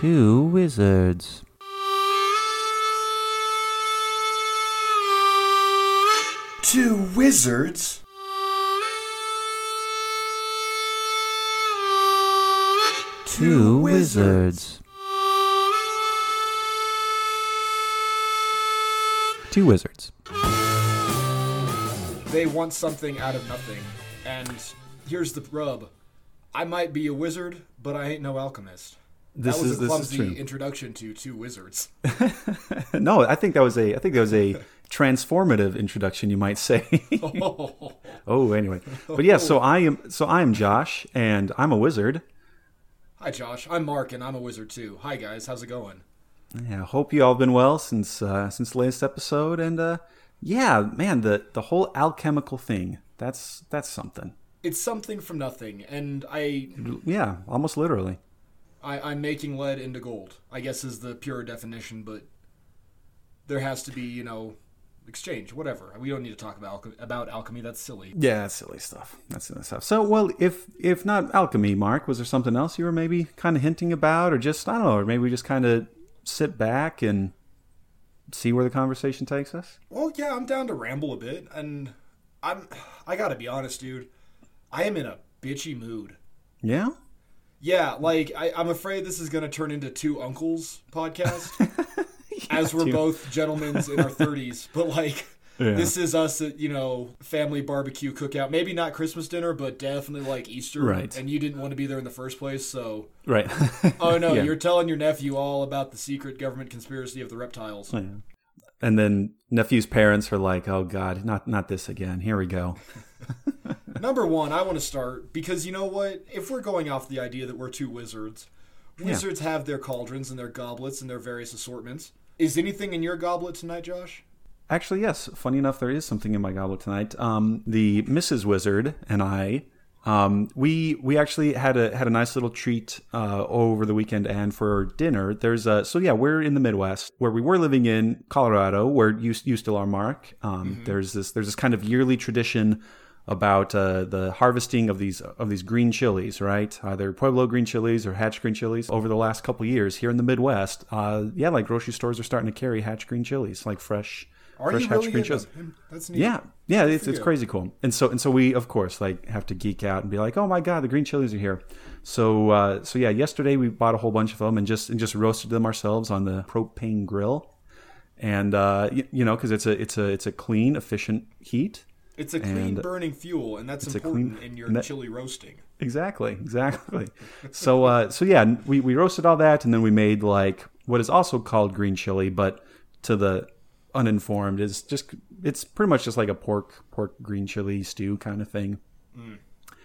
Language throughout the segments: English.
Two wizards. Two wizards? Two wizards. Two wizards. They want something out of nothing. And here's the rub. I might be a wizard, but I ain't no alchemist. This that was is a this is clumsy introduction to two wizards. no, I think that was a I think that was a transformative introduction, you might say. oh, anyway. But yeah, so I am so I am Josh and I'm a wizard. Hi, Josh. I'm Mark, and I'm a wizard too. Hi, guys. How's it going? Yeah, hope you all been well since uh, since the latest episode and uh yeah, man, the the whole alchemical thing. That's that's something. It's something from nothing, and I, Yeah, almost literally. I I'm making lead into gold. I guess is the pure definition, but there has to be, you know, exchange. Whatever. We don't need to talk about alchemy, about alchemy. That's silly. Yeah, that's silly stuff. That's silly stuff. So, well, if if not alchemy, Mark, was there something else you were maybe kind of hinting about, or just I don't know, or maybe we just kind of sit back and see where the conversation takes us? Well, yeah, I'm down to ramble a bit, and I'm. I gotta be honest, dude. I am in a bitchy mood. Yeah. Yeah, like I, I'm afraid this is gonna turn into two uncles podcast, as we're two- both gentlemen in our thirties. But like, Yeah. this is us at you know family barbecue cookout. Maybe not Christmas dinner, but definitely like Easter. Right. And you didn't want to be there in the first place, so Right. oh no, Yeah. you're telling your nephew all about the secret government conspiracy of the reptiles. Oh, yeah. And then nephew's parents are like, "Oh God, not not this again. Here we go." Number one, I want to start because you know what? If we're going off the idea that we're two wizards, wizards have their cauldrons and their goblets and their various assortments. Is anything in your goblet tonight, Josh? Actually, yes. Funny enough, there is something in my goblet tonight. Um, the Mrs. Wizard and I, um, we we actually had a had a nice little treat uh, over the weekend and for dinner. There's a so yeah, we're in the Midwest where we were living in Colorado, where you you still are, Mark. Um, There's this there's this kind of yearly tradition about uh, the harvesting of these of these green chilies, right? Either Pueblo green chilies or Hatch green chilies. Over the last couple years here in the Midwest, uh, yeah, like grocery stores are starting to carry Hatch green chilies, like fresh Are fresh Hatch really green chilies. That's neat. Yeah, yeah, it's, it's crazy cool. And so and so we of course like have to geek out and be like, oh my god, the green chilies are here. So uh, so yeah, yesterday we bought a whole bunch of them and just and just roasted them ourselves on the propane grill. And uh, you, you know, because it's a it's a it's a clean, efficient heat. It's a clean And- burning fuel, and that's important clean- in your that- chili roasting. Exactly, exactly. so uh, so yeah, we we roasted all that and then we made like what is also called green chili, but to the uninformed is just it's pretty much just like a pork pork green chili stew kind of thing.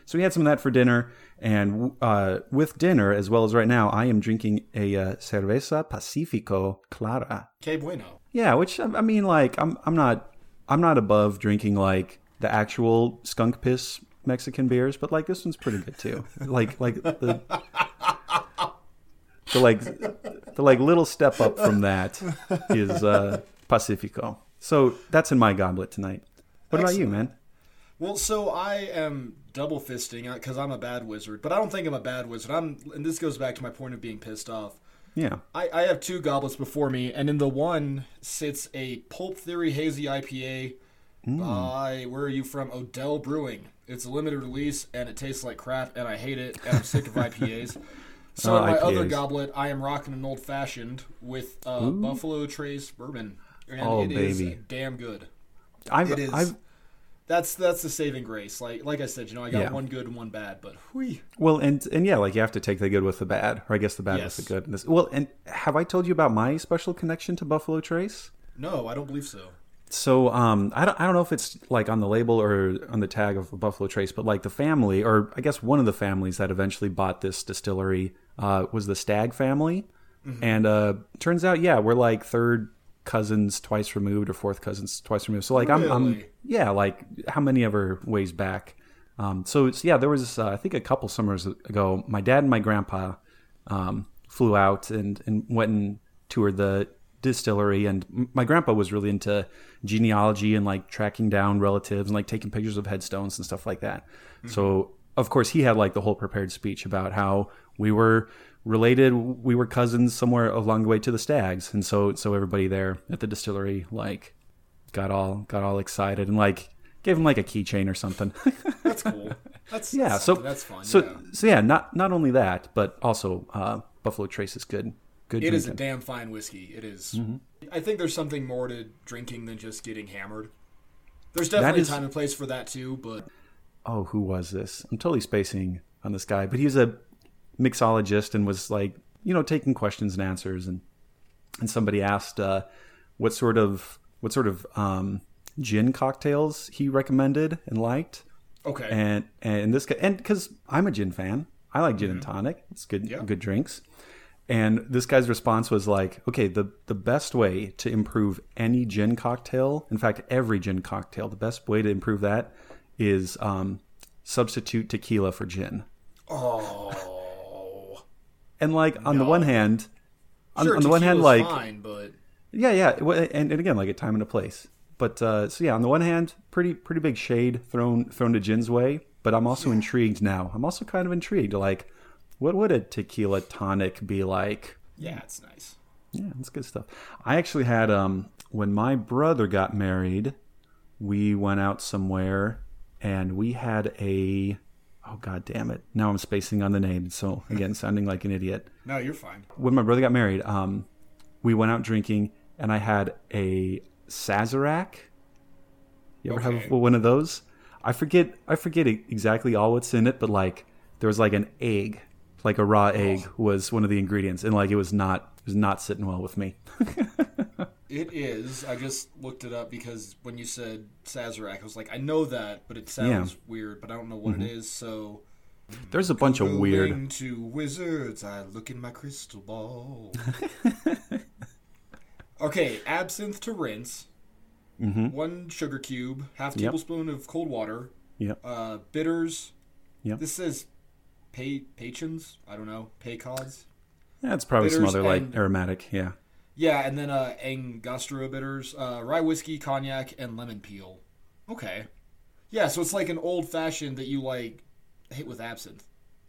So we had some of that for dinner, and uh, with dinner as well as right now, I am drinking a uh, cerveza Pacifico Clara. Que bueno. Yeah, which I I mean, like I'm I'm not I'm not above drinking like the actual skunk piss Mexican beers, but like this one's pretty good too. Like like the the like the like little step up from that is uh, Pacifico. So that's in my goblet tonight. What about you, man? Well, so I am double fisting because I'm a bad wizard, but I don't think I'm a bad wizard. I'm, and this goes back to my point of being pissed off. Yeah. I, I have two goblets before me, and in the one sits a Pulp Theory Hazy IPA by where are you from? Odell Brewing. It's a limited release, and it tastes like crap, and I hate it, and I'm sick of IPAs. So Oh, in my other goblet, I am rocking an old fashioned with uh, Buffalo Trace bourbon, and Oh, it is baby. damn good. I've It is. I've That's that's the saving grace. Like like I said, you know, I got Yeah. one good and one bad, but whee. well and and yeah, like you have to take the good with the bad, or I guess the bad Yes. with the good. And this, well, and have I told you about my special connection to Buffalo Trace? No, I don't believe so. So um, I don't I don't know if it's like on the label or on the tag of Buffalo Trace, but like the family, or I guess one of the families that eventually bought this distillery uh, was the Stagg family, and uh, turns out yeah we're like third cousins twice removed or fourth cousins twice removed. So like I'm, I'm yeah like how many ever ways back. Um, so it's yeah there was uh, I think a couple summers ago my dad and my grandpa um, flew out and, and went and toured the distillery and my grandpa was really into genealogy and like tracking down relatives and like taking pictures of headstones and stuff like that so of course he had like the whole prepared speech about how we were related. We were cousins somewhere along the way to the Staggs, and so so everybody there at the distillery like got all got all excited and like gave him like a keychain or something. That's cool. That's yeah, so that's fun. So yeah. so yeah, not not only that, but also uh, Buffalo Trace is good. Good It is a damn fine whiskey. It is. Mm-hmm. I think there's something more to drinking than just getting hammered. There's definitely is- a time and place for that too, but oh, who was this? I'm totally spacing on this guy, but he was a mixologist and was like, you know, taking questions and answers, and and somebody asked uh, what sort of what sort of um, gin cocktails he recommended and liked, okay. and and this guy, and because I'm a gin fan, I like gin and tonic. It's good, Mm-hmm. Yeah. good drinks. And this guy's response was like, okay, the, the best way to improve any gin cocktail, in fact, every gin cocktail, the best way to improve that is um, substitute tequila for gin. oh, And like on the one hand, on, sure. on the one hand, like fine, but yeah, yeah, and, and again, like a time and a place. But uh, so yeah, on the one hand, pretty pretty big shade thrown thrown to gin's way. But I'm also intrigued now. I'm also kind of intrigued. Like, what would a tequila tonic be like? yeah, it's nice. Yeah, that's good stuff. I actually had um when my brother got married, we went out somewhere and we had a oh god damn it. Now I'm spacing on the name, so again sounding like an idiot. No, you're fine. When my brother got married, um we went out drinking and I had a Sazerac. You ever Okay. have one of those? I forget I forget exactly all what's in it, but like there was like an egg, like a raw egg was one of the ingredients and like it was not it was not sitting well with me. It is. I just looked it up because when you said Sazerac, I was like, I know that, but it sounds weird, but I don't know what it is. So There's a bunch of weird to wizards, I look in my crystal ball. okay, absinthe to rinse. One sugar cube, half Mm-hmm. Yep. tablespoon of cold water. Yep. Uh, bitters. Yep. This says pay patrons. I don't know. Paycods. That's probably some other like and- aromatic, yeah. Yeah, and then uh, Angostura bitters, uh, rye whiskey, cognac, and lemon peel. Okay. Yeah, so it's like an old fashioned that you like hit with absinthe,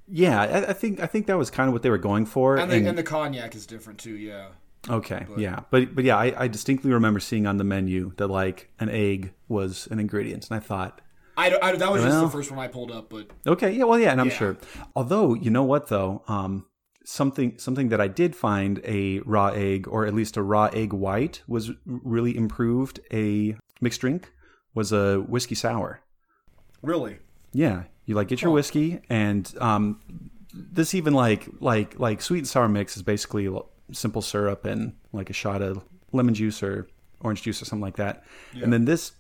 Yeah, I, I think I think that was kind of what they were going for. and the, and- and the cognac is different too. Yeah. okay, yeah, but but yeah, I, I distinctly remember seeing on the menu that like an egg was an ingredient, and I thought, I, I- that was just the first one I pulled up, but Okay, yeah, well, yeah, and I'm Yeah. sure. Although, you know what though, um, something something that I did find a raw egg, or at least a raw egg white, was really improved. A mixed drink was a whiskey sour. really, Yeah, you like get your whiskey, and um, this even like like like sweet and sour mix is basically simple syrup and like a shot of lemon juice or orange juice or something like that. And then this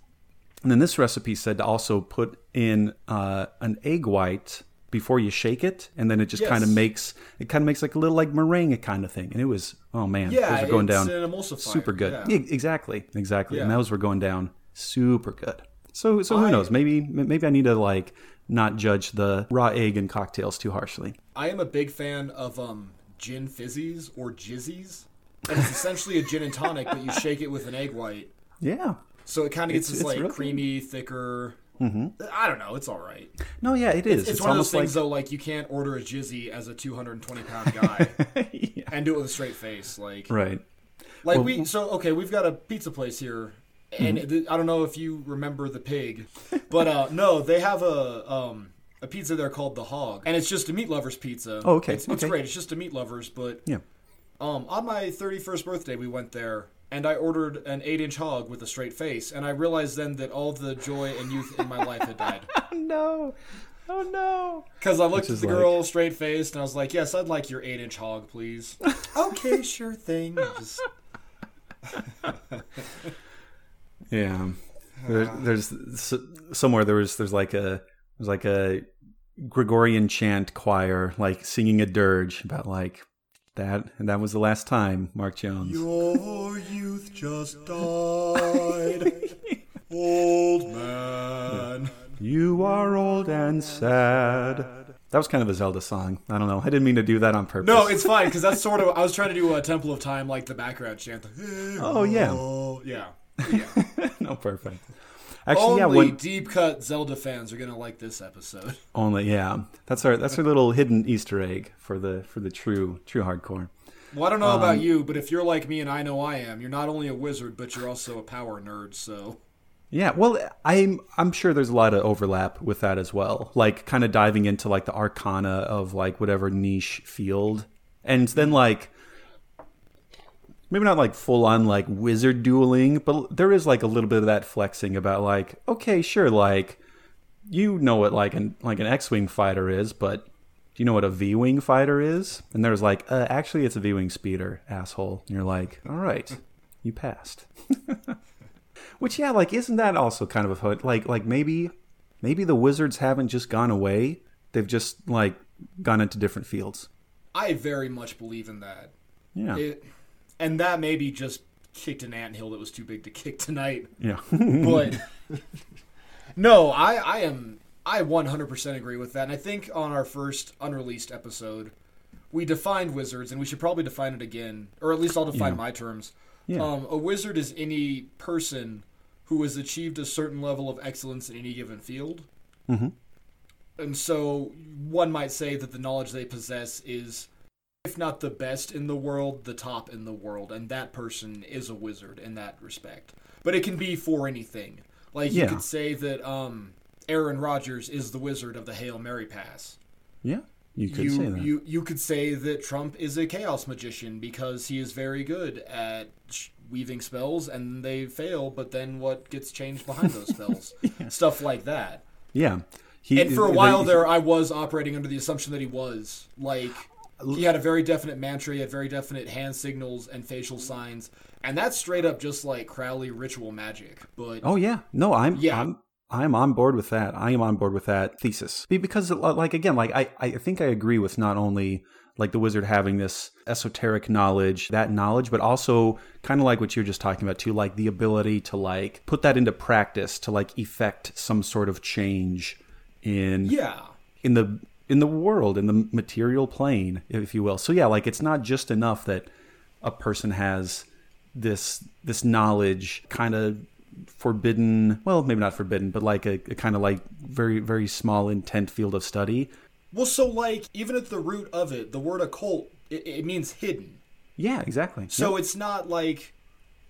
and then this recipe said to also put in uh, an egg white before you shake it, and then it just kind of makes it kind of makes like a little like meringue kind of thing. And it was oh man, yeah, those are going it's down an emulsifier. super good. Yeah. Yeah, exactly, exactly. And those were going down super good. So so who I- knows? Maybe maybe I need to like not judge the raw egg and cocktails too harshly. I am a big fan of um, gin fizzies or jizzies, and it's essentially a gin and tonic, but you shake it with an egg white, Yeah. So it kind of gets It's- this it's like real good. creamy, thicker. I don't know. It's all right. No, yeah, it is. It's, It's, one of those things like though. Like you can't order a jizzy as a 220 pound guy yeah. and do it with a straight face. Like right. Like Well- we so okay, we've got a pizza place here, and Mm-hmm. I don't know if you remember the pig, but uh, no, they have a um a pizza there called the Hog, and it's just a meat lovers pizza. Oh, okay, it's, it's okay. great. It's just a meat lovers, but Yeah. um on my thirty first birthday we went there. And I ordered an eight-inch hog with a straight face, and I realized then that all the joy and youth in my life had died. Oh no. Oh no. Because I looked at is the like- girl straight faced, and I was like, "Yes, I'd like your eight-inch hog, please." okay, sure thing. Just Yeah. There, there's s- somewhere there was there's like a there's like a Gregorian chant choir like singing a dirge about like that and that was the last time Mark Jones. Your youth just died, old man. You are old and sad. That was kind of a Zelda song. I don't know. I didn't mean to do that on purpose. No, it's fine because that's sort of. I was trying to do a Temple of Time like the background chant. oh yeah. Oh yeah, yeah. no, perfect. Actually, yeah, Only when, deep cut Zelda fans are gonna like this episode. only yeah. That's our that's our little hidden Easter egg for the for the true true hardcore. Well, I don't know Um, about you, but if you're like me and I know I am, you're not only a wizard, but you're also a power nerd. So Yeah, well, I'm I'm sure there's a lot of overlap with that as well. Like kind of diving into like the arcana of like whatever niche field, and then like maybe not like full on like wizard dueling, but there is like a little bit of that flexing about like okay, sure, like you know what like an like an X-wing fighter is, but do you know what a V-wing fighter is? And there's like, uh, actually, it's a V-wing speeder, asshole. And you're like, all right, you passed. Which yeah, like isn't that also kind of a hood? Like like maybe maybe the wizards haven't just gone away. They've just like gone into different fields. I very much believe in that. Yeah. It, and that maybe just kicked an anthill that was too big to kick tonight. yeah. But no, I I am I 100% agree with that. And I think on our first unreleased episode, we defined wizards, and we should probably define it again, or at least I'll define Yeah. my terms. Yeah. Um, a wizard is any person who has achieved a certain level of excellence in any given field. Mm-hmm. And so one might say that the knowledge they possess is, if not the best in the world, the top in the world, and that person is a wizard in that respect. But it can be for anything. Like you could say that um, Aaron Rodgers is the wizard of the Hail Mary pass. yeah. You could you, say that. You you could say that Trump is a chaos magician because he is very good at weaving spells and they fail, but then what gets changed behind those spells? Stuff like that. yeah. He, And for a while there, I was operating under the assumption that he was like he had a very definite mantra, he had very definite hand signals and facial signs, and that's straight up just like Crowley ritual magic. But Oh yeah, no, I'm Yeah. I'm I'm on board with that. I am on board with that thesis because, uh, like again, like I I think I agree with not only like the wizard having this esoteric knowledge, that knowledge, but also kind of like what you're just talking about too, like the ability to like put that into practice to like effect some sort of change in yeah, in the in the world in the material plane if you will. So yeah like it's not just enough that a person has this this knowledge kind of forbidden well maybe not forbidden but like a, a kind of like very very small intent field of study. Well, so like even at the root of it, the word occult it, it means hidden. yeah exactly. So it's not like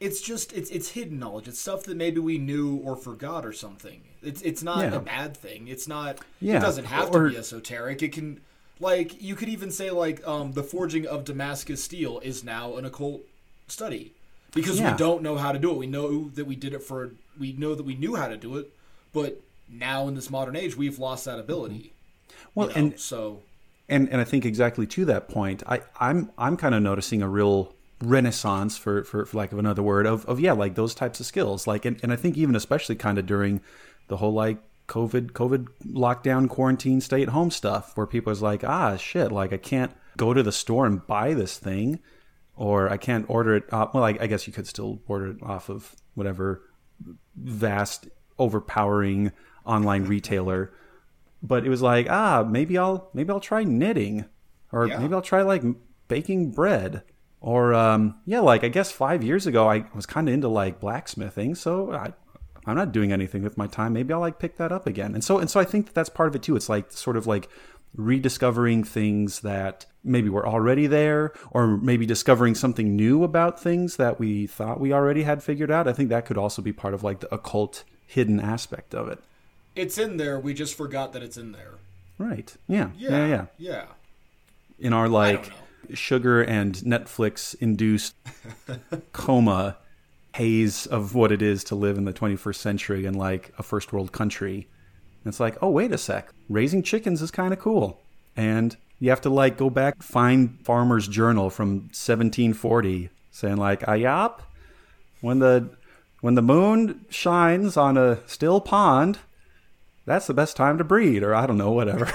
it's just it's it's hidden knowledge. It's stuff that maybe we knew or forgot or something. It's it's not Yeah. a bad thing. It's not Yeah, it doesn't have or- to be esoteric. It can like you could even say like um the forging of Damascus steel is now an occult study. Because Yeah. we don't know how to do it. We know that we did it for we know that we knew how to do it, but now in this modern age we've lost that ability. well you know? and so and and I think exactly to that point, I I'm I'm kind of noticing a real renaissance for, for for lack of another word of of yeah like those types of skills. Like and, and I think even especially kind of during the whole like COVID COVID lockdown quarantine stay at home stuff where people is like ah shit like I can't go to the store and buy this thing or I can't order it off well I, I guess you could still order it off of whatever vast overpowering online retailer. But it was like ah maybe i'll maybe i'll try knitting or Yeah. maybe i'll try like baking bread or um yeah like i guess five years ago i was kind of into like blacksmithing so i i'm not doing anything with my time maybe i'll like pick that up again and so and so i think that that's part of it too it's like sort of like rediscovering things that maybe were already there or maybe discovering something new about things that we thought we already had figured out i think that could also be part of like the occult hidden aspect of it it's in there, we just forgot that it's in there. Right. Yeah. Yeah. Yeah. Yeah. Yeah. In our like sugar and Netflix induced coma haze of what it is to live in the 21st century in like a first world country. And it's like, oh, wait a sec. Raising chickens is kind of cool. And you have to like go back, find Farmer's Journal from 1740 saying like, ah, ayop, when the when the moon shines on a still pond, that's the best time to breed, or I don't know, whatever.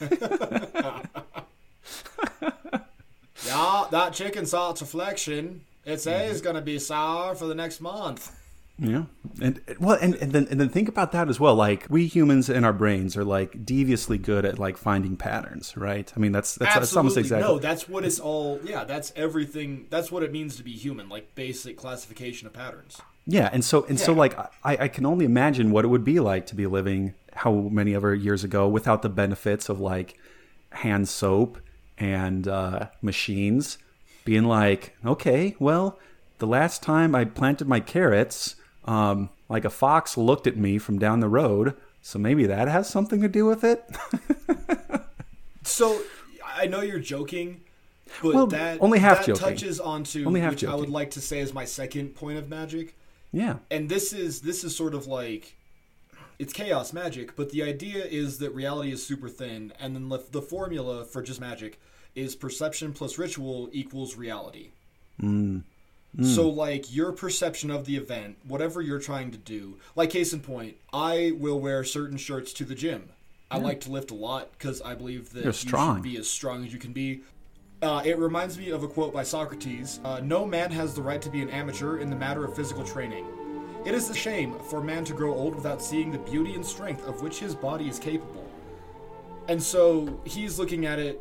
Yeah, that chicken salt's reflection. It says it's gonna be sour for the next month. yeah. And well, and, and then and then think about that as well. Like we humans in our brains are like deviously good at like finding patterns, right? I mean, that's that's, that's almost exactly. No, that's what it's all. Yeah, that's everything. That's what it means to be human. Like basic classification of patterns. Yeah, and so and so like I, I can only imagine what it would be like to be living how many ever years ago without the benefits of like hand soap and uh, machines. Being like, okay, well, the last time I planted my carrots, um, like a fox looked at me from down the road, so maybe that has something to do with it. So I know you're joking, but Well, that only half that joking. touches onto Only half which I would like to say is my second point of magic. yeah, and this is this is sort of like it's chaos magic but the idea is that reality is super thin and then the, the formula for just magic is perception plus ritual equals reality so like your perception of the event whatever you're trying to do like case in point i will wear certain shirts to the gym i like to lift a lot because i believe that You're you strong. should be as strong as you can be uh, it reminds me of a quote by Socrates uh, No man has the right to be an amateur in the matter of physical training. It is a shame for man to grow old without seeing the beauty and strength of which his body is capable. And so he's looking at it.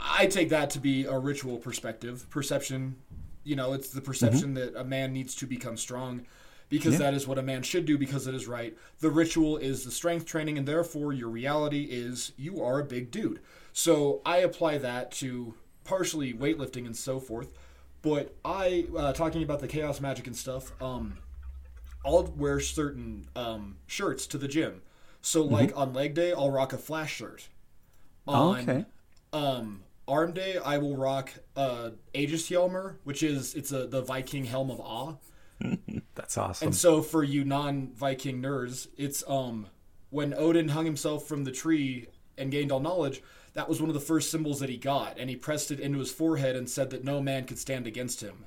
I take that to be a ritual perspective, perception. You know, it's the perception that a man needs to become strong because that is what a man should do because it is right. The ritual is the strength training, and therefore your reality is you are a big dude. So I apply that to partially weightlifting and so forth. But I, uh, talking about the chaos magic and stuff, um, I'll wear certain um, shirts to the gym. So, like on leg day, I'll rock a flash shirt. Oh, On okay. um, arm day, I will rock uh, Aegishjalmur, which is it's a the Viking helm of awe. that's awesome. And so, for you non-Viking nerds, it's um when Odin hung himself from the tree and gained all knowledge. That was one of the first symbols that he got, and he pressed it into his forehead and said that no man could stand against him.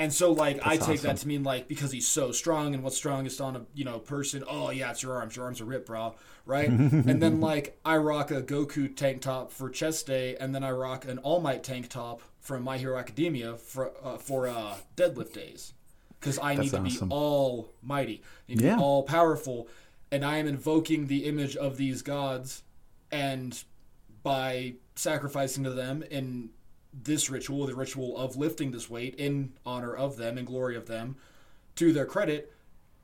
And so, like, I That's take that to mean like because he's so strong, and what's strongest on a you know person? Oh yeah, it's your arms. Your arms are ripped, bro. Right? and then like I rock a Goku tank top for chest day, and then I rock an All Might tank top from My Hero Academia for uh, for uh, deadlift days, because I need to awesome. be all mighty, Yeah. all powerful, and I am invoking the image of these gods, and by sacrificing to them in this ritual, the ritual of lifting this weight in honor of them and glory of them, to their credit,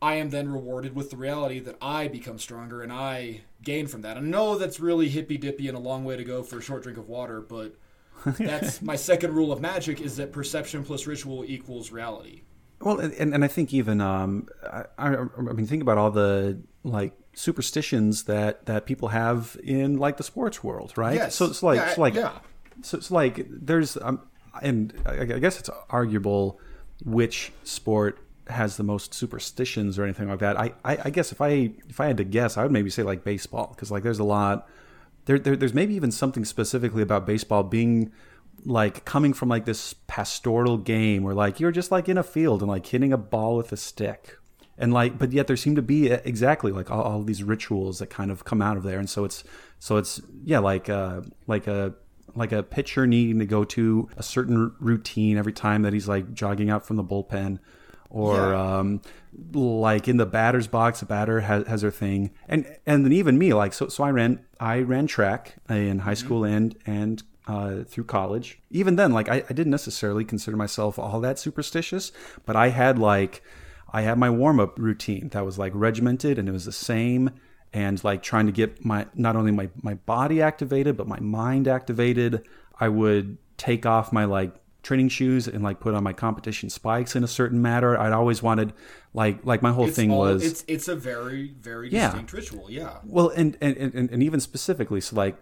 I am then rewarded with the reality that I become stronger and I gain from that. I know that's really hippy dippy and a long way to go for a short drink of water, but that's my second rule of magic is that perception plus ritual equals reality. Well, and, and I think even um, I, I I mean, think about all the like superstitions that that people have in like the sports world, right? Yes. So it's like Yeah, it's like yeah. So it's like there's um, and I, I guess it's arguable which sport has the most superstitions or anything like that. I, I, I guess if I if I had to guess, I would maybe say like baseball because like there's a lot. There, there there's maybe even something specifically about baseball being like coming from like this pastoral game where like you're just like in a field and like hitting a ball with a stick and like but yet there seem to be uh, exactly like all, all these rituals that kind of come out of there and so it's so it's yeah like uh like a like a pitcher needing to go to a certain routine every time that he's like jogging out from the bullpen or Yeah. um like in the batter's box a batter has, has their thing. And and then even me like so so i ran i ran track in high school and and uh, through college. Even then like I, I didn't necessarily consider myself all that superstitious but i had like i had my warm-up routine that was like regimented and it was the same and like trying to get my not only my my body activated but my mind activated i would take off my like training shoes and like put on my competition spikes in a certain manner i'd always wanted like like my whole It's thing all- was it's it's a very very Yeah. distinct ritual. Yeah. well, and, and and and even specifically, so like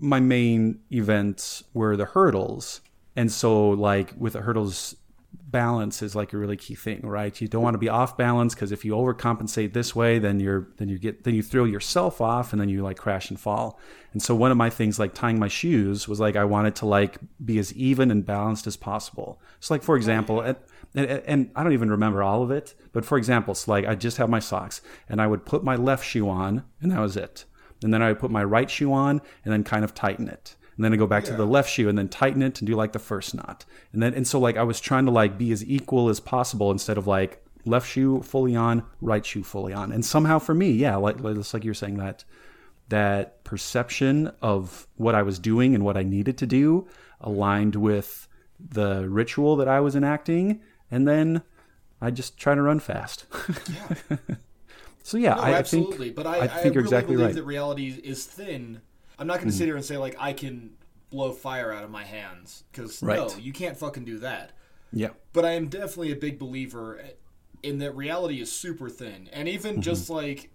my main events were the hurdles, and so like with the hurdles, balance is like a really key thing, right? You don't want to be off balance because if you overcompensate this way, then you're then you get then you throw yourself off, and then you like crash and fall. And so one of my things, like tying my shoes, was like I wanted to like be as even and balanced as possible. So like for example, at and, and I don't even remember all of it, but for example, it's like I just have my socks and I would put my left shoe on and that was it. And then I would put my right shoe on and then kind of tighten it. And then I go back to the left shoe and then tighten it and do like the first knot. And then and so like I was trying to like be as equal as possible instead of like left shoe fully on, right shoe fully on, and somehow for me, yeah, like just like you're saying that that perception of what I was doing and what I needed to do aligned with the ritual that I was enacting, and then I just try to run fast. so yeah, No, I, I absolutely. think but I, I I, you're really exactly believe right. That reality is thin. I'm not going to sit here and say like I can blow fire out of my hands because no, you can't fucking do that. yeah, But I am definitely a big believer in that reality is super thin, and even Mm-hmm. just like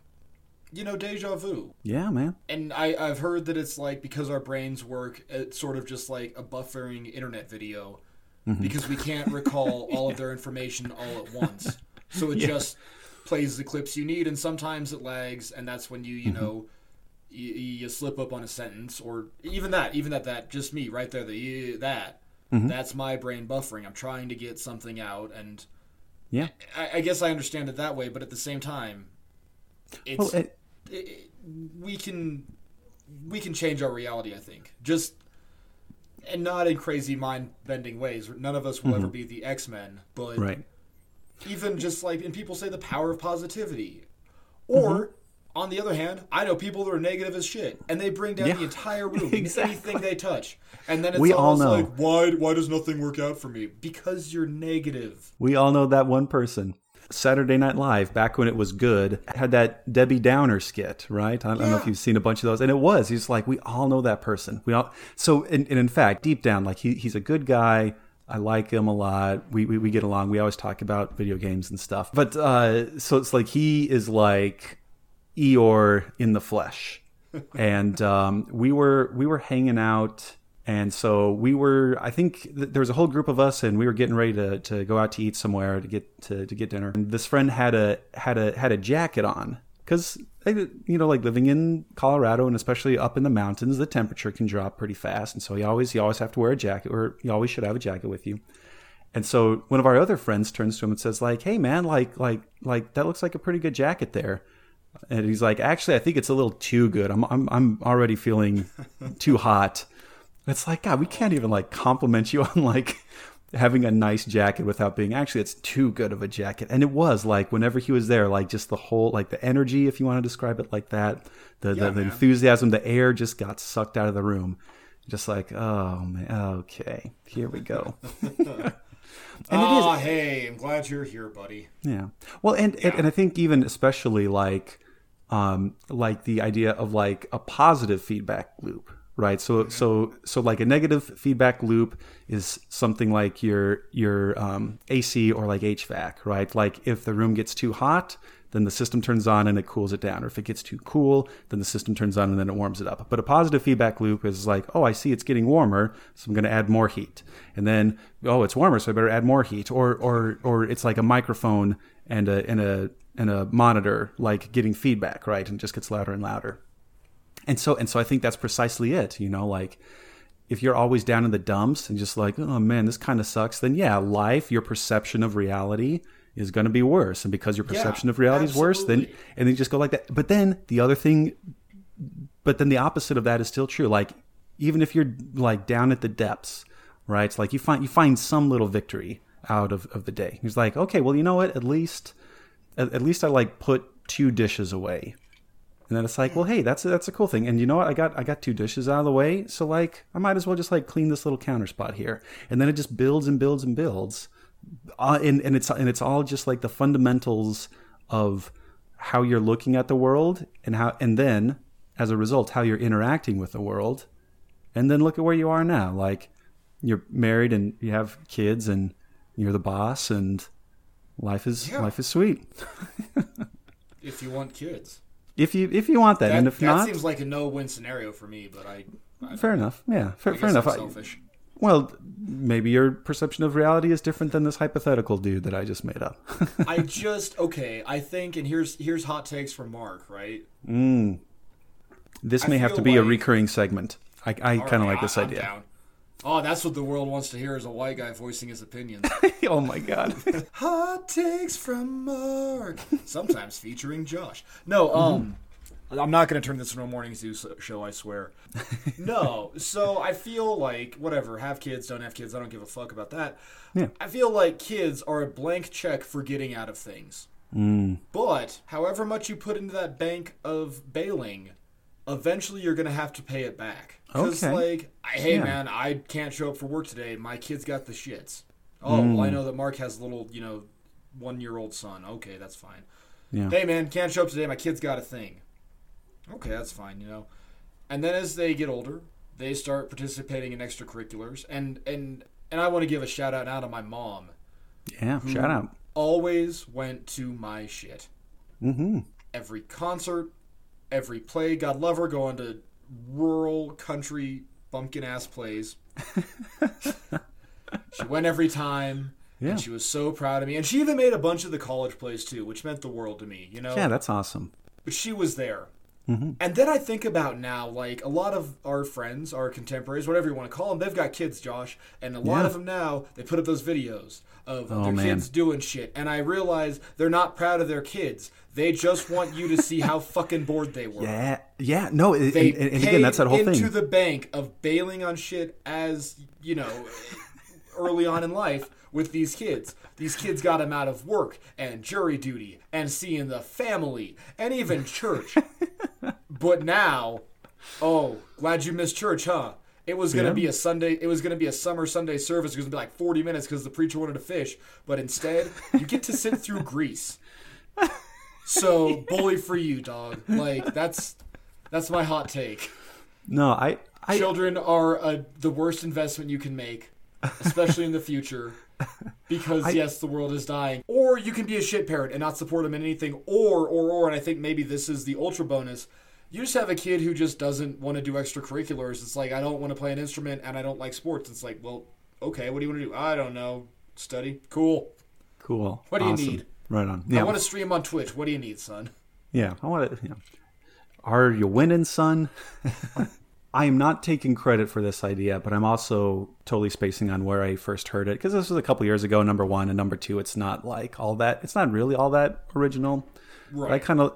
you know deja vu. yeah, man. And I, I've heard that it's like because our brains work, it's sort of just like a buffering internet video Mm-hmm. because we can't recall all of their information all at once. So it just plays the clips you need, and sometimes it lags, and that's when you, you Mm-hmm. know, you, you slip up on a sentence, or even that, even that, that just me right there, the that. Mm-hmm. That's my brain buffering. I'm trying to get something out, and Yeah. I, I guess I understand it that way. But at the same time, it's Well, it, it, we can we can change our reality. I think just and not in crazy mind bending ways. None of us will ever be the X Men, but Mm-hmm. right. even just like and people say the power of positivity, or. Mm-hmm. On the other hand, I know people that are negative as shit, and they bring down Yeah. the entire room, Exactly. anything they touch, and then it's We all know. like, why, why does nothing work out for me? Because you're negative. We all know that one person. Saturday Night Live, back when it was good, had that Debbie Downer skit, right? I don't know if you've seen a bunch of those, and it was. He's like, we all know that person. We all. So, and, and in fact, deep down, like he, he's a good guy. I like him a lot. We, we we get along. We always talk about video games and stuff. But uh, so it's like he is like Eeyore in the flesh, and um, we were we were hanging out, and so we were. I think th- there was a whole group of us, and we were getting ready to, to go out to eat somewhere to get to, to get dinner. And this friend had a had a had a jacket on because you know, like living in Colorado and especially up in the mountains, the temperature can drop pretty fast, and so you always you always have to wear a jacket, or you always should have a jacket with you. And so one of our other friends turns to him and says, like, "Hey man, like like like that looks like a pretty good jacket there." And he's like, "Actually, I think it's a little too good. I'm I'm I'm already feeling too hot." It's like, God, we can't even like compliment you on like having a nice jacket without being actually it's too good of a jacket. And it was like whenever he was there, like just the whole like the energy, if you want to describe it like that, the the, the enthusiasm, the air just got sucked out of the room. Just like, oh man, okay, here we go. And it is- oh, hey, I'm glad you're here, buddy. Yeah. Well, and, and and I think even especially like um like the idea of like a positive feedback loop, right? So so so like a negative feedback loop is something like your your um AC or like HVAC, right? Like if the room gets too hot, then the system turns on and it cools it down. Or if it gets too cool, then the system turns on and then it warms it up. But a positive feedback loop is like, oh, I see it's getting warmer, so I'm going to add more heat. And then, oh, it's warmer, so I better add more heat. Or or or it's like a microphone and a and a and a monitor like getting feedback, right? And just gets louder and louder. And so and so I think that's precisely it, you know, like if you're always down in the dumps and just like, oh man, this kind of sucks, then yeah, life, your perception of reality is going to be worse. And because your perception of reality is worse, then and then you just go like that. But then the other thing, but then the opposite of that is still true. Like even if you're like down at the depths, right? It's like you find you find some little victory out of, of the day. He's like, okay, well, you know what? At least at, at least I like put two dishes away. And then it's like, well, hey, that's a, that's a cool thing. And you know what? I got I got two dishes out of the way, so like I might as well just like clean this little counter spot here. And then it just builds and builds and builds, uh, and and it's and it's all just like the fundamentals of how you're looking at the world and how and then as a result how you're interacting with the world. And then look at where you are now. Like you're married and you have kids and you're the boss and life is Yeah. life is sweet. If you want kids, If you if you want that, that, and if that not, seems like a no-win scenario for me. But I, I, fair enough. Yeah, fair, fair enough. I'm I- selfish. well, maybe your perception of reality is different than this hypothetical dude that I just made up. I just okay. I think, and here's here's hot takes from Mark. Right? Mm. this I may have to be a recurring segment. I, I kind of Alright, like this I'm idea. down. Oh, that's what the world wants to hear is a white guy voicing his opinions. oh my god. Hot takes from Mark. Sometimes featuring Josh. No, um, I'm not going to turn this into a morning zoo show, I swear. no. So I feel like, whatever, have kids, don't have kids, I don't give a fuck about that. Yeah. I feel like kids are a blank check for getting out of things. But however much you put into that bank of bailing, eventually you're going to have to pay it back. Because, Okay. like, hey, Yeah. man, I can't show up for work today. My kid's got the shits. Oh, well, I know that Mark has a little, you know, one year old son. Okay, that's fine. Yeah. Hey, man, can't show up today. My kid's got a thing. Okay, that's fine, you know. And then as they get older, they start participating in extracurriculars. And, and, and I want to give a shout out now to my mom Yeah. Shout out. always went to my shit. Mm-hmm. Every concert, every play, God love her, going to rural country bumpkin ass plays. she went every time, Yeah. and she was so proud of me. And she even made a bunch of the college plays too, which meant the world to me. You know, Yeah, that's awesome. but she was there. Mm-hmm. And then I think about now, like a lot of our friends, our contemporaries, whatever you want to call them, they've got kids, Josh, and a lot Yeah. of them now they put up those videos of Oh, their man. kids doing shit, and I realize they're not proud of their kids. They just want you to see how fucking bored they were. Yeah. Yeah. No. And, They and, and again, that's that whole into thing. the bank of bailing on shit as you know early on in life with these kids. These kids got them out of work and jury duty and seeing the family and even church. but now, oh, glad you missed church, huh? It was gonna Yeah. be a Sunday. It was gonna be a summer Sunday service. It was gonna be like forty minutes because the preacher wanted to fish. But instead, you get to sit through Grease. So bully for you, dog. Like that's that's my hot take. no, I. I Children are a, the worst investment you can make, especially in the future, because yes, the world is dying. Or you can be a shit parent and not support them in anything. Or or or, and I think maybe this is the ultra bonus. You just have a kid who just doesn't want to do extracurriculars. It's like I don't want to play an instrument and I don't like sports. It's like, well, okay, what do you want to do? I don't know. Study. Cool. cool. What do you need? Right on. Yeah. I want to stream on Twitch. What do you need, son? Yeah, I want to. Yeah. Are you winning, son? I am not taking credit for this idea, but I'm also totally spacing on where I first heard it because this was a couple years ago. Number one and number two, it's not like all that. It's not really all that original. But I Right. kind of,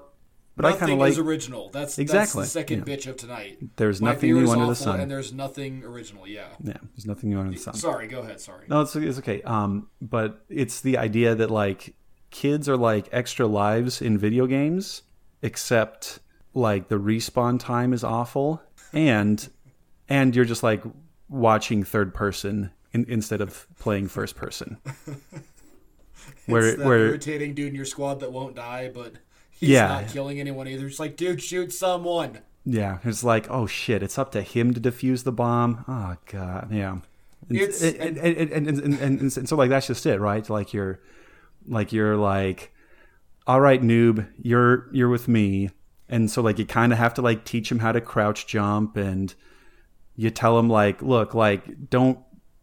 but I kind of like. is original. That's Exactly, That's the second yeah. bitch of tonight. There's My nothing new under the sun. and there's nothing original. Yeah. yeah, there's nothing new under the sun. Sorry. Go ahead. Sorry. No, it's, it's okay. Um, but it's the idea that like kids are like extra lives in video games, except like the respawn time is awful, and and you're just like watching third person in, instead of playing first person. Where it's that where irritating dude in your squad that won't die, but he's Yeah. not killing anyone either. It's like, dude, shoot someone. yeah, it's like oh shit, it's up to him to defuse the bomb. Oh god, yeah. And, It's- and, and, and, and, and, and, and so like that's just it, right? Like you're like you're like all right noob you're you're with me. And so like you kind of have to like teach him how to crouch jump and you tell him like look like don't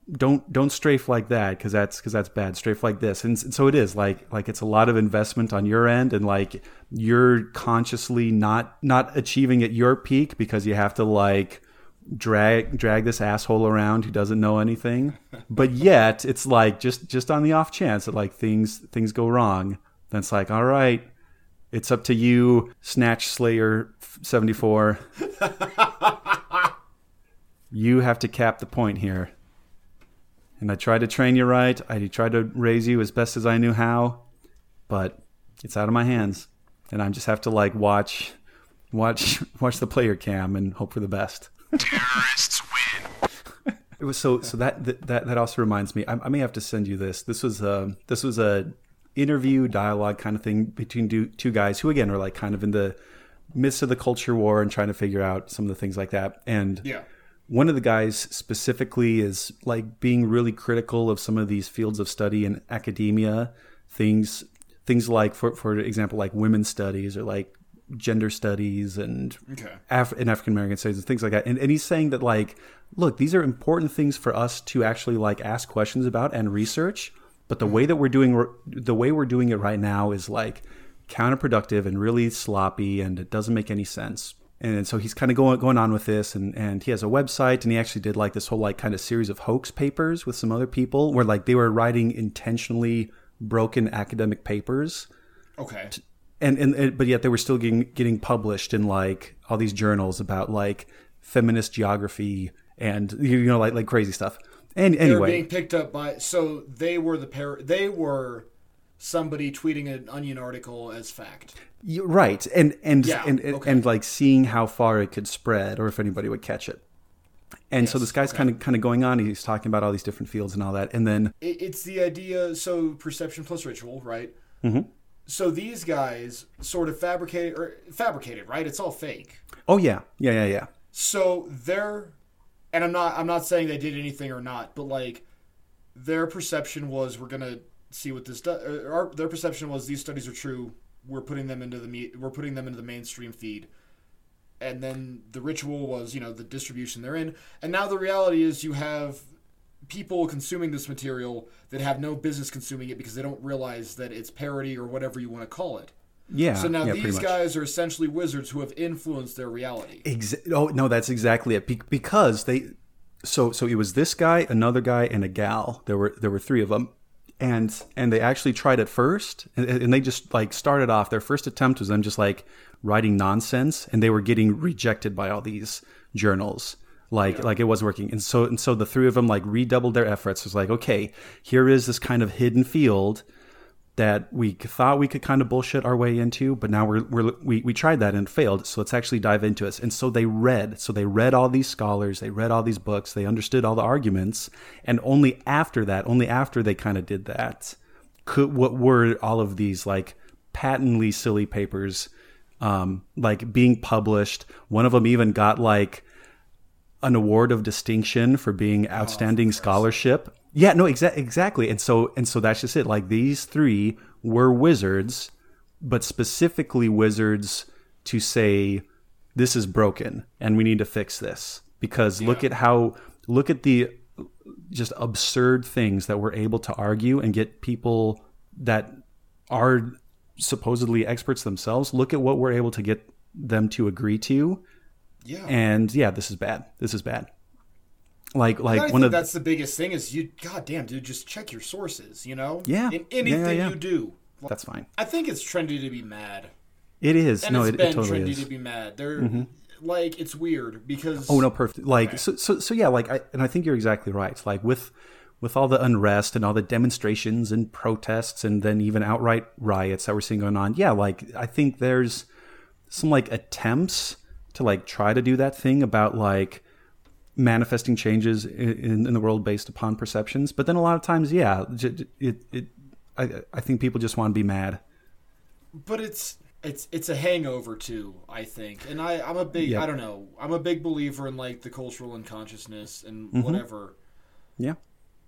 don't don't strafe like that because that's because that's bad. Strafe like this. And, s- so it is like like it's a lot of investment on your end and like you're consciously not not achieving at your peak because you have to like drag drag this asshole around who doesn't know anything. But yet it's like just just on the off chance that like things things go wrong then it's like all right it's up to you snatch slayer 74 you have to cap the point here. And i tried to train you right. I tried to raise you as best as i knew how but it's out of my hands. And i just have to like watch watch watch the player cam and hope for the best Terrorists win. it was so so that that that also reminds me. I, I may have to send you this. This was a this was a interview dialogue kind of thing between two, two guys who again are like kind of in the midst of the culture war and trying to figure out some of the things like that. And Yeah. one of the guys specifically is like being really critical of some of these fields of study in academia, things things like for for example like women's studies or like gender studies and Okay. Af- in African American studies and things like that. And, and he's saying that like, look, these are important things for us to actually like ask questions about and research. But the mm-hmm. way that we're doing the way we're doing it right now is like counterproductive and really sloppy, and it doesn't make any sense. And so he's kind of going going on with this, and and he has a website, and he actually did like this whole like kind of series of hoax papers with some other people, where like they were writing intentionally broken academic papers Okay. And, and and but yet they were still getting getting published in like all these journals about like feminist geography and you know like like crazy stuff. And They were anyway, being picked up by so they were the pair. They were somebody tweeting an onion article as fact. you- right, and and Yeah, and and, okay. and like seeing how far it could spread or if anybody would catch it. And so this guy's kind of kind of going on. He's talking about all these different fields and all that, and then It, it's the idea. So perception plus ritual, right? Mm-hmm. So these guys sort of fabricated or fabricated, right? It's all fake. oh yeah, yeah, yeah, yeah. So they're, and I'm not I'm not saying they did anything or not, but like their perception was we're gonna see what this does. Our, their perception was these studies are true. We're putting them into the me- we're putting them into the mainstream feed, and then the ritual was you know the distribution they're in, and now the reality is you have people consuming this material that have no business consuming it because they don't realize that it's parody or whatever you want to call it. Yeah. So now yeah, these guys are essentially wizards who have influenced their reality. Exa- oh no, that's exactly it. Be- because they, so so it was this guy, another guy, and a gal. There were there were three of them, and and they actually tried it first, and, and they just like started off. Their first attempt was them just like writing nonsense, and they were getting rejected by all these journals. Like like it wasn't working, and so and so the three of them like redoubled their efforts. It was like okay, here is this kind of hidden field that we thought we could kind of bullshit our way into, but now we're, we're we we tried that and failed. So let's actually dive into it. And so they read, so they read all these scholars, they read all these books, they understood all the arguments, and only after that, only after they kind of did that, could what were all of these like patently silly papers, um, like being published. One of them even got like an award of distinction for being oh, outstanding scholarship. Yeah, no, exa- exactly. And so and so that's just it. Like these three were wizards, but specifically wizards to say this is broken and we need to fix this because look at how look at the just absurd things that we're able to argue and get people that are supposedly experts themselves look at what we're able to get them to agree to Yeah. and yeah this is bad this is bad like I like think one of that's the biggest thing is you. God damn, dude, just check your sources. You know. Yeah. In anything yeah, yeah. you do. that's fine I think it's trendy to be mad, it is and no it's it, been it totally trendy is Mm-hmm. to be mad. They're like it's weird because Oh no, perfect. Like so, so, so yeah. Like, I, and I think you're exactly right. Like with with all the unrest and all the demonstrations and protests, and then even outright riots that we're seeing going on. Yeah, like I think there's some like attempts to like try to do that thing about like manifesting changes in, in the world based upon perceptions. But then a lot of times, yeah, j- it it. I, I think people just want to be mad. but it's it's it's a hangover too i think and i i'm a big Yep. i don't know i'm a big believer in like the cultural unconsciousness and Mm-hmm. whatever Yeah.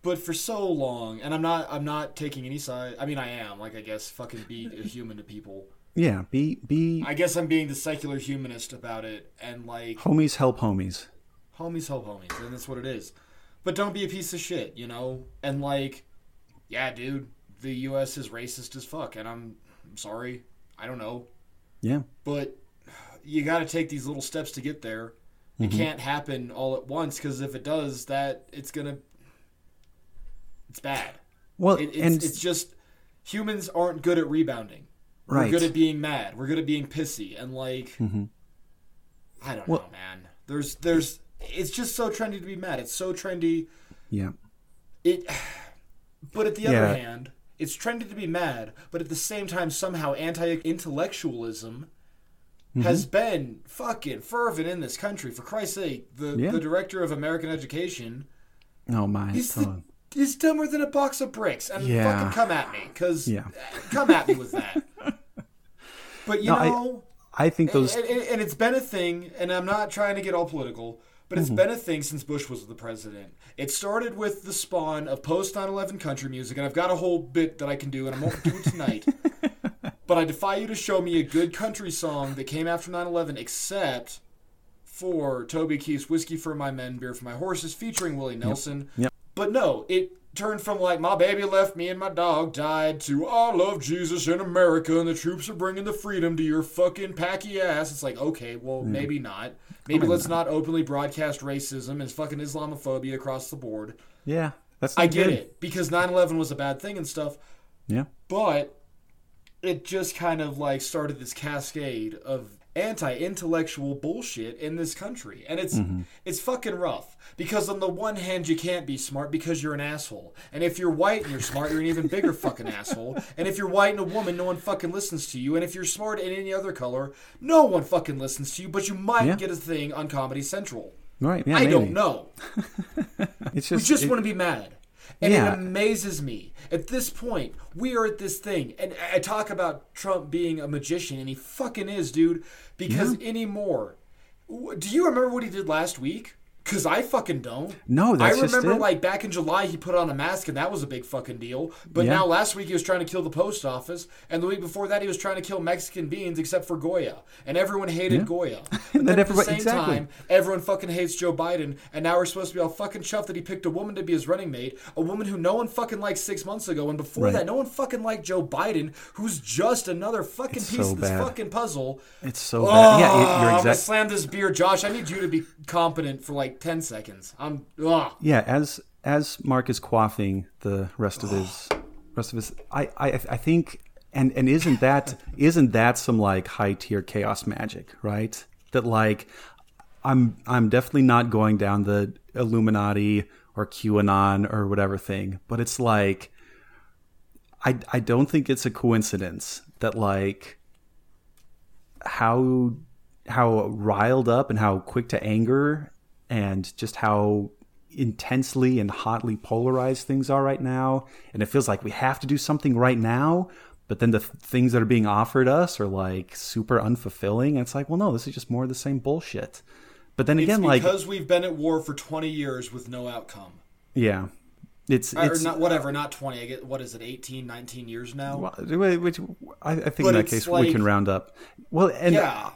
but for so long and i'm not i'm not taking any side i mean i am like i guess fucking be a human to people Yeah. Be be i guess i'm being the secular humanist about it and like homies help homies. homies help homies and that's what it is but don't be a piece of shit you know and like yeah dude the us is racist as fuck and i'm, I'm sorry i don't know Yeah. but you got to take these little steps to get there. Mm-hmm. Can't happen all at once because if it does, that it's gonna, it's bad. Well, It, it's, and it's just humans aren't good at rebounding. We're Mm-hmm. good at being mad. We're good at being pissy and like, I don't Well- know, man. There's there's it's just so trendy to be mad. It's so trendy. yeah. It, but at the Yeah. other hand, it's trendy to be mad. But at the same time, somehow anti-intellectualism Mm-hmm. has been fucking fervent in this country. For Christ's sake, the Yeah. the director of American Education Oh my. He's, the, he's dumber than a box of bricks. And Yeah. fucking come at me, because Yeah. come at me with that. But you No, know, I think those. and, and, and it's been a thing, and I'm not trying to get all political, but Mm-hmm. it's been a thing since Bush was the president. It started with the spawn of post 9 11 country music, and I've got a whole bit that I can do, and I won't do it tonight. but I defy you to show me a good country song that came after 9 11 except for Toby Keith's Whiskey for My Men, Beer for My Horses, featuring Willie Nelson. Yep. But no, it turned from like my baby left me and my dog died to I love Jesus in America and the troops are bringing the freedom to your fucking packy ass. It's like okay, well hmm. maybe not. Maybe let's not openly broadcast racism and fucking Islamophobia across the board. yeah, that's. I get good. it because 9/11 was a bad thing and stuff, Yeah. but it just kind of like started this cascade of anti-intellectual bullshit in this country and it's mm-hmm. it's fucking rough because on the one hand you can't be smart because you're an asshole and if you're white and you're smart you're an even bigger fucking asshole and if you're white and a woman no one fucking listens to you and if you're smart in any other color no one fucking listens to you but you might Yeah. get a thing on comedy central Right? Yeah, i maybe. don't know It's we just, just it- want to be mad. And Yeah. it amazes me. At this point, we are at this thing. And I talk about Trump being a magician, and he fucking is, dude. Because anymore. Do you remember what he did last week? Because I fucking don't. No, that's I remember, like, back in July, he put on a mask, and that was a big fucking deal. But Yeah. now, last week, he was trying to kill the post office. And the week before that, he was trying to kill Mexican beans, except for Goya. And everyone hated Goya. But then at the same exactly. time, everyone fucking hates Joe Biden, and now we're supposed to be all fucking chuffed that he picked a woman to be his running mate, a woman who no one fucking liked six months ago, and before Right. that, no one fucking liked Joe Biden, who's just another fucking It's piece so of this bad. fucking puzzle. It's so Oh, bad. Yeah, it- you're oh, I'm gonna slam this beer, Josh. I need you to be competent for like ten seconds. I'm ugh. Yeah, as as Mark is quaffing the rest of his rest of his, I I I think, and and isn't that isn't that some like high tier chaos magic, right? That like, I'm I'm definitely not going down the Illuminati or QAnon or whatever thing, but it's like, I I don't think it's a coincidence that like how how riled up and how quick to anger and just how intensely and hotly polarized things are right now and it feels like we have to do something right now but then the th- things that are being offered us are like super unfulfilling and it's like well no this is just more of the same bullshit but then It's again like because we've been at war for twenty years with no outcome. yeah it's Or it's not whatever, not twenty. I get what is it, 18, 19 years now? well, which I, I think But in that case we can round up well and yeah.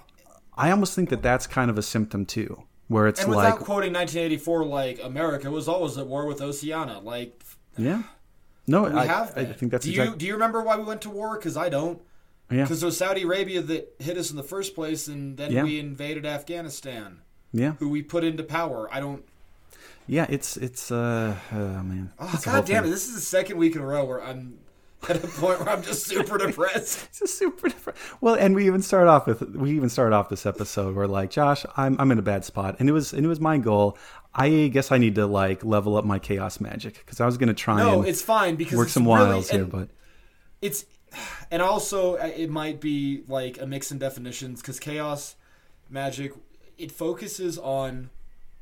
i almost think that that's kind of a symptom too where it's And like without quoting 1984, like America was always at war with Oceania. Like yeah no we I, have. I think that's do you do you remember why we went to war? Because I don't. yeah Because it was Saudi Arabia that hit us in the first place, and then Yeah. we invaded Afghanistan, yeah who we put into power. I don't. Yeah, it's it's uh oh man. Oh, It's a whole God damn it! This is the second week in a row where I'm at a point where I'm just super depressed. It's just super different. Well, and we even start off with we even start off this episode where like Josh, I'm I'm in a bad spot, and it was and it was my goal. I guess I need to like level up my chaos magic because I was gonna try No, and it's fine because work some really, wiles here, but it's and also it might be like a mix in definitions because chaos magic it focuses on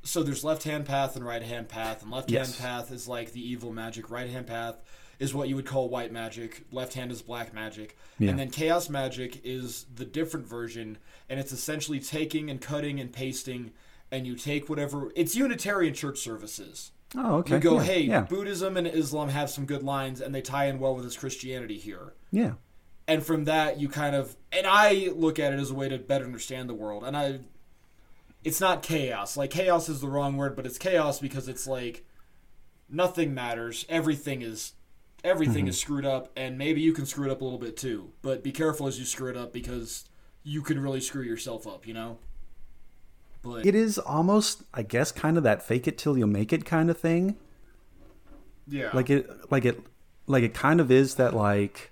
so there's left hand path and right hand path and left hand Yes. path is like the evil magic right hand path is what you would call white magic. Left hand is black magic. Yeah. and then chaos magic is the different version and it's essentially taking and cutting and pasting and you take whatever it's unitarian church services. Oh okay. you go yeah, hey yeah, buddhism and islam have some good lines and they tie in well with this christianity here. Yeah, and from that you kind of and i look at it as a way to better understand the world and i it's not chaos. Like chaos is the wrong word but it's chaos because it's like nothing matters. Everything is everything mm-hmm. is screwed up and maybe you can screw it up a little bit too. But be careful as you screw it up because you can really screw yourself up you know? But it is almost I guess kind of that fake it till you make it kind of thing. yeah. Like it like it like it kind of is that like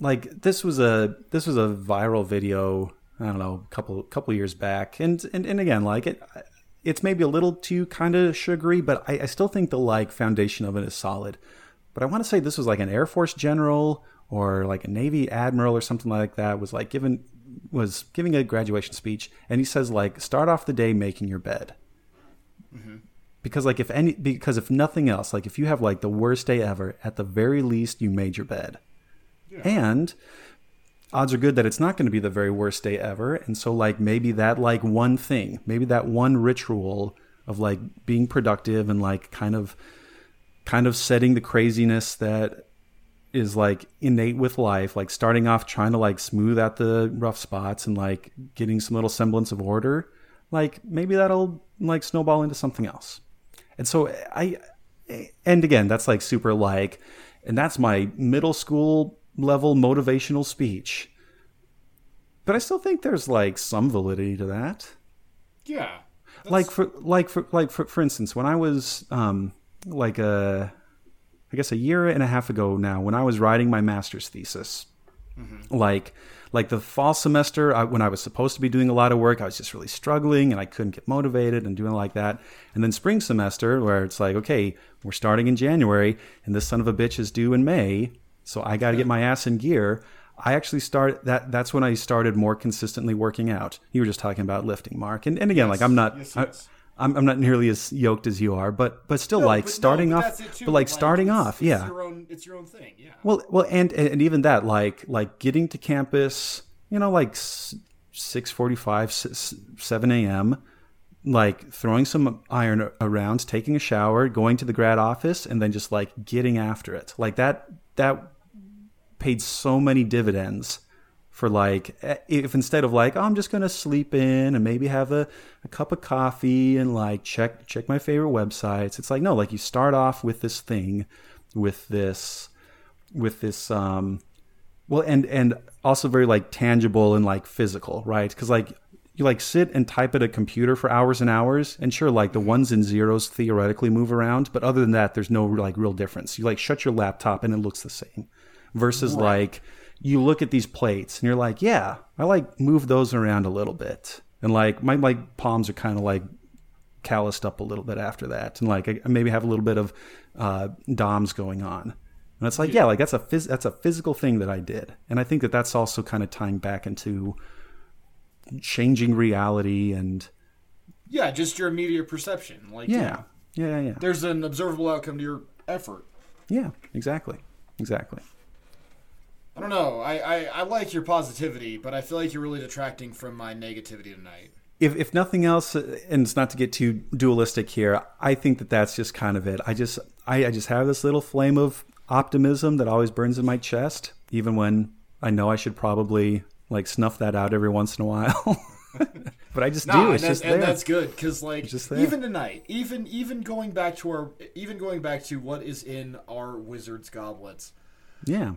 like this was a this was a viral video i don't know a couple couple years back. And and, and again like it it's maybe a little too kind of sugary but I, I still think the like foundation of it is solid but i want to say this was like an air force general or like a navy admiral or something like that was like given was giving a graduation speech and he says like start off the day making your bed. Mm-hmm. Because like if any because if nothing else like if you have like the worst day ever at the very least you made your bed. And odds are good that it's not going to be the very worst day ever and so like maybe that like one thing maybe that one ritual of like being productive and like kind of kind of setting the craziness that is like innate with life like starting off trying to like smooth out the rough spots and like getting some little semblance of order like maybe that'll like snowball into something else. And so i and again that's like super like and that's my middle school level motivational speech. But i still think there's like some validity to that. Yeah. Like for like for like for, for instance when i was um like a i guess a year and a half ago now when i was writing my master's thesis mm-hmm. Like like the fall semester I, when I was supposed to be doing a lot of work, I was just really struggling and I couldn't get motivated and doing like that. And then spring semester where it's like, okay, we're starting in January and this son of a bitch is due in May, so I got to get my ass in gear. I actually start that that's when I started more consistently working out. You were just talking about lifting, Mark. And and again, like I'm not yes, I- yes. I'm, I'm not nearly as yoked as you are, but but still No, like but no, starting but off that's it too, but like starting it's- off, it's yeah. your own, it's your own thing. Yeah. Well, well, and and even that, like like getting to campus, you know, like six forty-five, seven a.m., like throwing some iron around, taking a shower, going to the grad office, and then just like getting after it. Like that that paid so many dividends for like if instead of like oh, I'm just gonna sleep in and maybe have a, a cup of coffee and like check check my favorite websites. It's like no, like you start off with this thing, with this with this um well and and also very like tangible and like physical right because like you like sit and type at a computer for hours and hours and sure like the ones and zeros theoretically move around but other than that there's no like real difference you like shut your laptop and it looks the same versus like you look at these plates and you're like yeah i like move those around a little bit. And like my like palms are kind of like calloused up a little bit after that. And like I maybe have a little bit of uh, DOMs going on. And it's like yeah. like that's a phys- that's a physical thing that I did. And I think that that's also kind of tying back into changing reality and Yeah, just your immediate perception. Like, yeah yeah yeah. There's an observable outcome to your effort. yeah exactly. Exactly I don't know. I, I, I like your positivity, but I feel like you're really detracting from my negativity tonight. if, if nothing else, uh, and it's not to get too dualistic here, I think that that's just kind of it. I just I, I just have this little flame of optimism that always burns in my chest, even when I know I should probably like snuff that out every once in a while. but I just Nah, do. and, It's just and there. that's good because like even tonight, even even going back to our even going back to what is in our wizards goblets, yeah.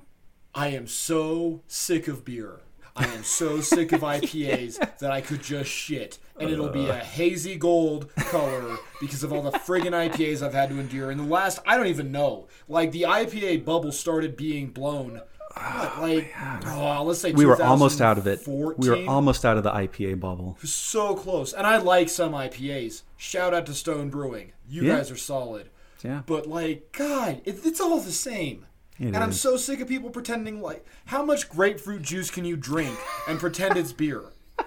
I am so sick of beer. I am so sick of IPAs that I could just shit. And it'll be a hazy gold color because of all the friggin' IPAs I've had to endure. And the last, I don't even know. Like, the IPA bubble started being blown. What, oh, like, oh, let's say We were almost out of it. We were almost out of the IPA bubble. so close. And I like some IPAs. Shout out to Stone Brewing. You Yeah. guys are solid. Yeah. But like, God, it, it's all the same. It and I'm so sick of people pretending like, how much grapefruit juice can you drink and pretend it's beer?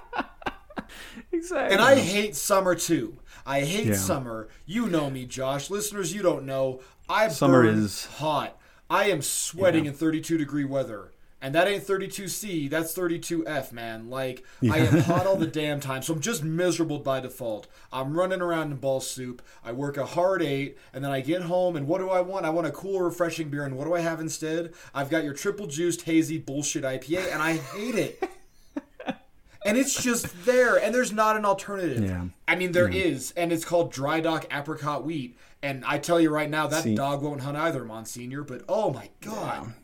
Exactly. And I hate summer too. I hate Yeah. summer. You know me, Josh. Listeners, you don't know. I Summer is- hot. I am sweating Yeah. in 32 degree weather. And that ain't 32C, that's 32F, man. Like, I am hot all the damn time, so I'm just miserable by default. I'm running around in ball soup. I work a hard eight, and then I get home, and what do I want? I want a cool, refreshing beer, and what do I have instead? I've got your triple juiced, hazy bullshit IPA, and I hate it. and it's just there, and there's not an alternative. Yeah. I mean, there is, and it's called Dry Dock Apricot Wheat. And I tell you right now, that See- dog won't hunt either, Monsignor. But oh my god,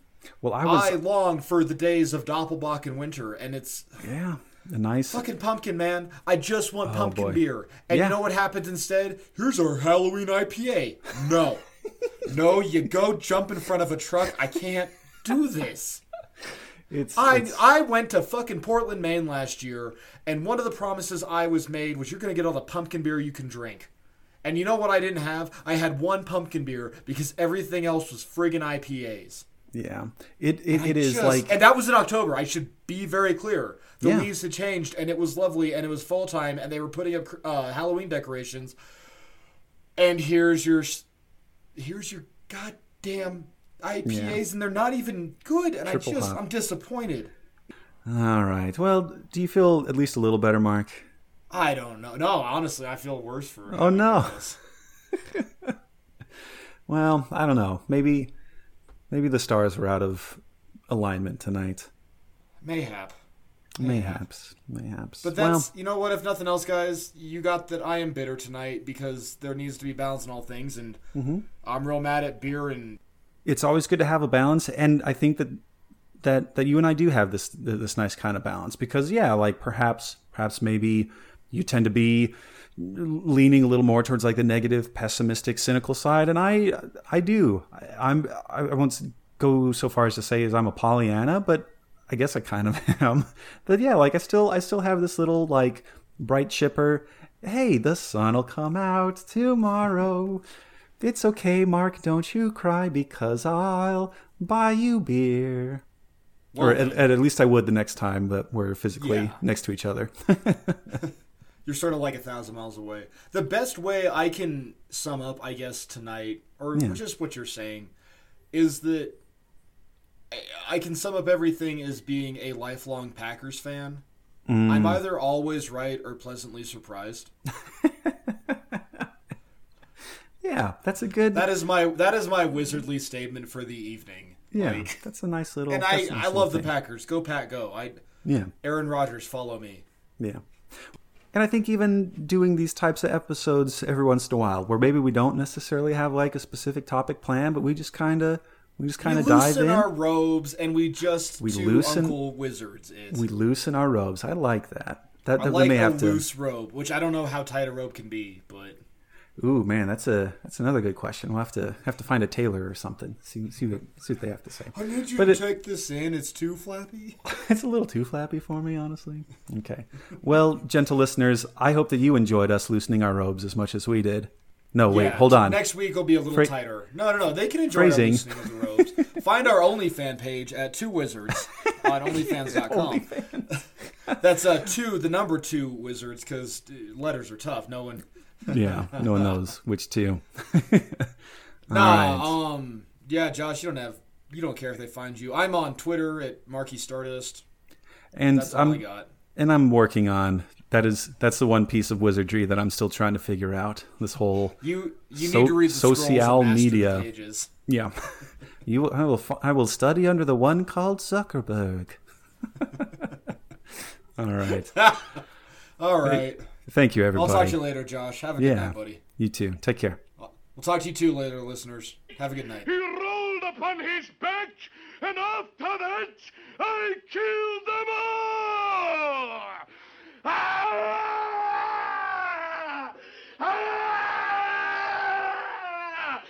well, I was I long for the days of Doppelbock in winter, and it's yeah, a nice fucking pumpkin, man. I just want oh, pumpkin Oh, boy. beer. And Yeah. you know what happens instead? Here's our Halloween IPA. No, no, you go jump in front of a truck. I can't do this. it's, I it's- I went to fucking Portland, Maine last year, and one of the promises I was made was you're gonna get all the pumpkin beer you can drink. And you know what I didn't have? I had one pumpkin beer because everything else was friggin' IPAs. Yeah. It it, it is just- like and that was in October. I should be very clear. The Yeah. leaves had changed, and it was lovely, and it was fall time, and they were putting up uh, Halloween decorations. And here's your, here's your goddamn IPAs, and they're not even good. And Triple I just, hop. I'm disappointed. all right. Well, do you feel at least a little better, Mark? I don't know. No, honestly, I feel worse for. Oh, no. Well, I don't know. Maybe maybe the stars were out of alignment tonight. Mayhap. Mayhaps. Mayhaps. But well, that's you know what? If nothing else, guys, you got that I am bitter tonight because there needs to be balance in all things, and Mm-hmm. I'm real mad at beer and it's always good to have a balance and I think that that that you and I do have this this nice kind of balance because yeah, like perhaps perhaps maybe you tend to be leaning a little more towards like the negative, pessimistic, cynical side and I I do. I, I'm I won't go so far as to say as I'm a Pollyanna, but I guess I kind of am. But yeah, like I still I still have this little like bright chipper. Hey, the sun'll come out tomorrow. It's okay, Mark, don't you cry because I'll buy you beer. or at, at, at least I would the next time that we're physically Yeah. next to each other. You're sort of like a thousand miles away. The best way I can sum up, I guess, tonight, or just what you're saying, is that I- can sum up everything as being a lifelong Packers fan. I'm mm. either always right or pleasantly surprised. yeah, that's a good. That is my that is my wizardly statement for the evening. yeah, Like, that's a nice little. and I nice I love the. Packers. Go Pack, go! I Yeah. Aaron Rodgers, follow me. Yeah. And I think even doing these types of episodes every once in a while, where maybe we don't necessarily have like a specific topic plan, but we just kind of we just kind of dive loosen in. our robes and we just We loosen- Uncle Wizards. Is we loosen our robes. I like that. That, I like we may a have to. loose robe, which I don't know how tight a robe can be, but Ooh, man, that's a that's another good question. We'll have to have to find a tailor or something. See see what see what they have to say. I need you But to it- take this in. It's too flappy. It's a little too flappy for me, honestly. Okay. Well, gentle listeners, I hope that you enjoyed us loosening our robes as much as we did. No, wait, Yeah, hold on. Next week will be a little Phra- tighter. No, no, no. They can enjoy Phrasing. our loosening of the robes. Find our OnlyFan page at Two Wizards on OnlyFans.com. That's uh two, the number two wizards, because letters are tough. No one. Yeah, no one knows which two. Nah, right. um, yeah, Josh, you don't have, you don't care if they find you. I'm on Twitter at Marky Stardust. And That's all I I'm got. and I'm working on that is that's the one piece of wizardry that I'm still trying to figure out. This whole You you So- need to read the social and master the media. pages. yeah. You I will I will study under the one called Zuckerberg. All right. All right. Thank you, everybody. I'll talk to you later, Josh. Have a yeah, good night, buddy. You too. Take care. We'll talk to you too later, listeners. Have a good night. He rolled upon his back, and after that, I killed them all! Ah! Ah!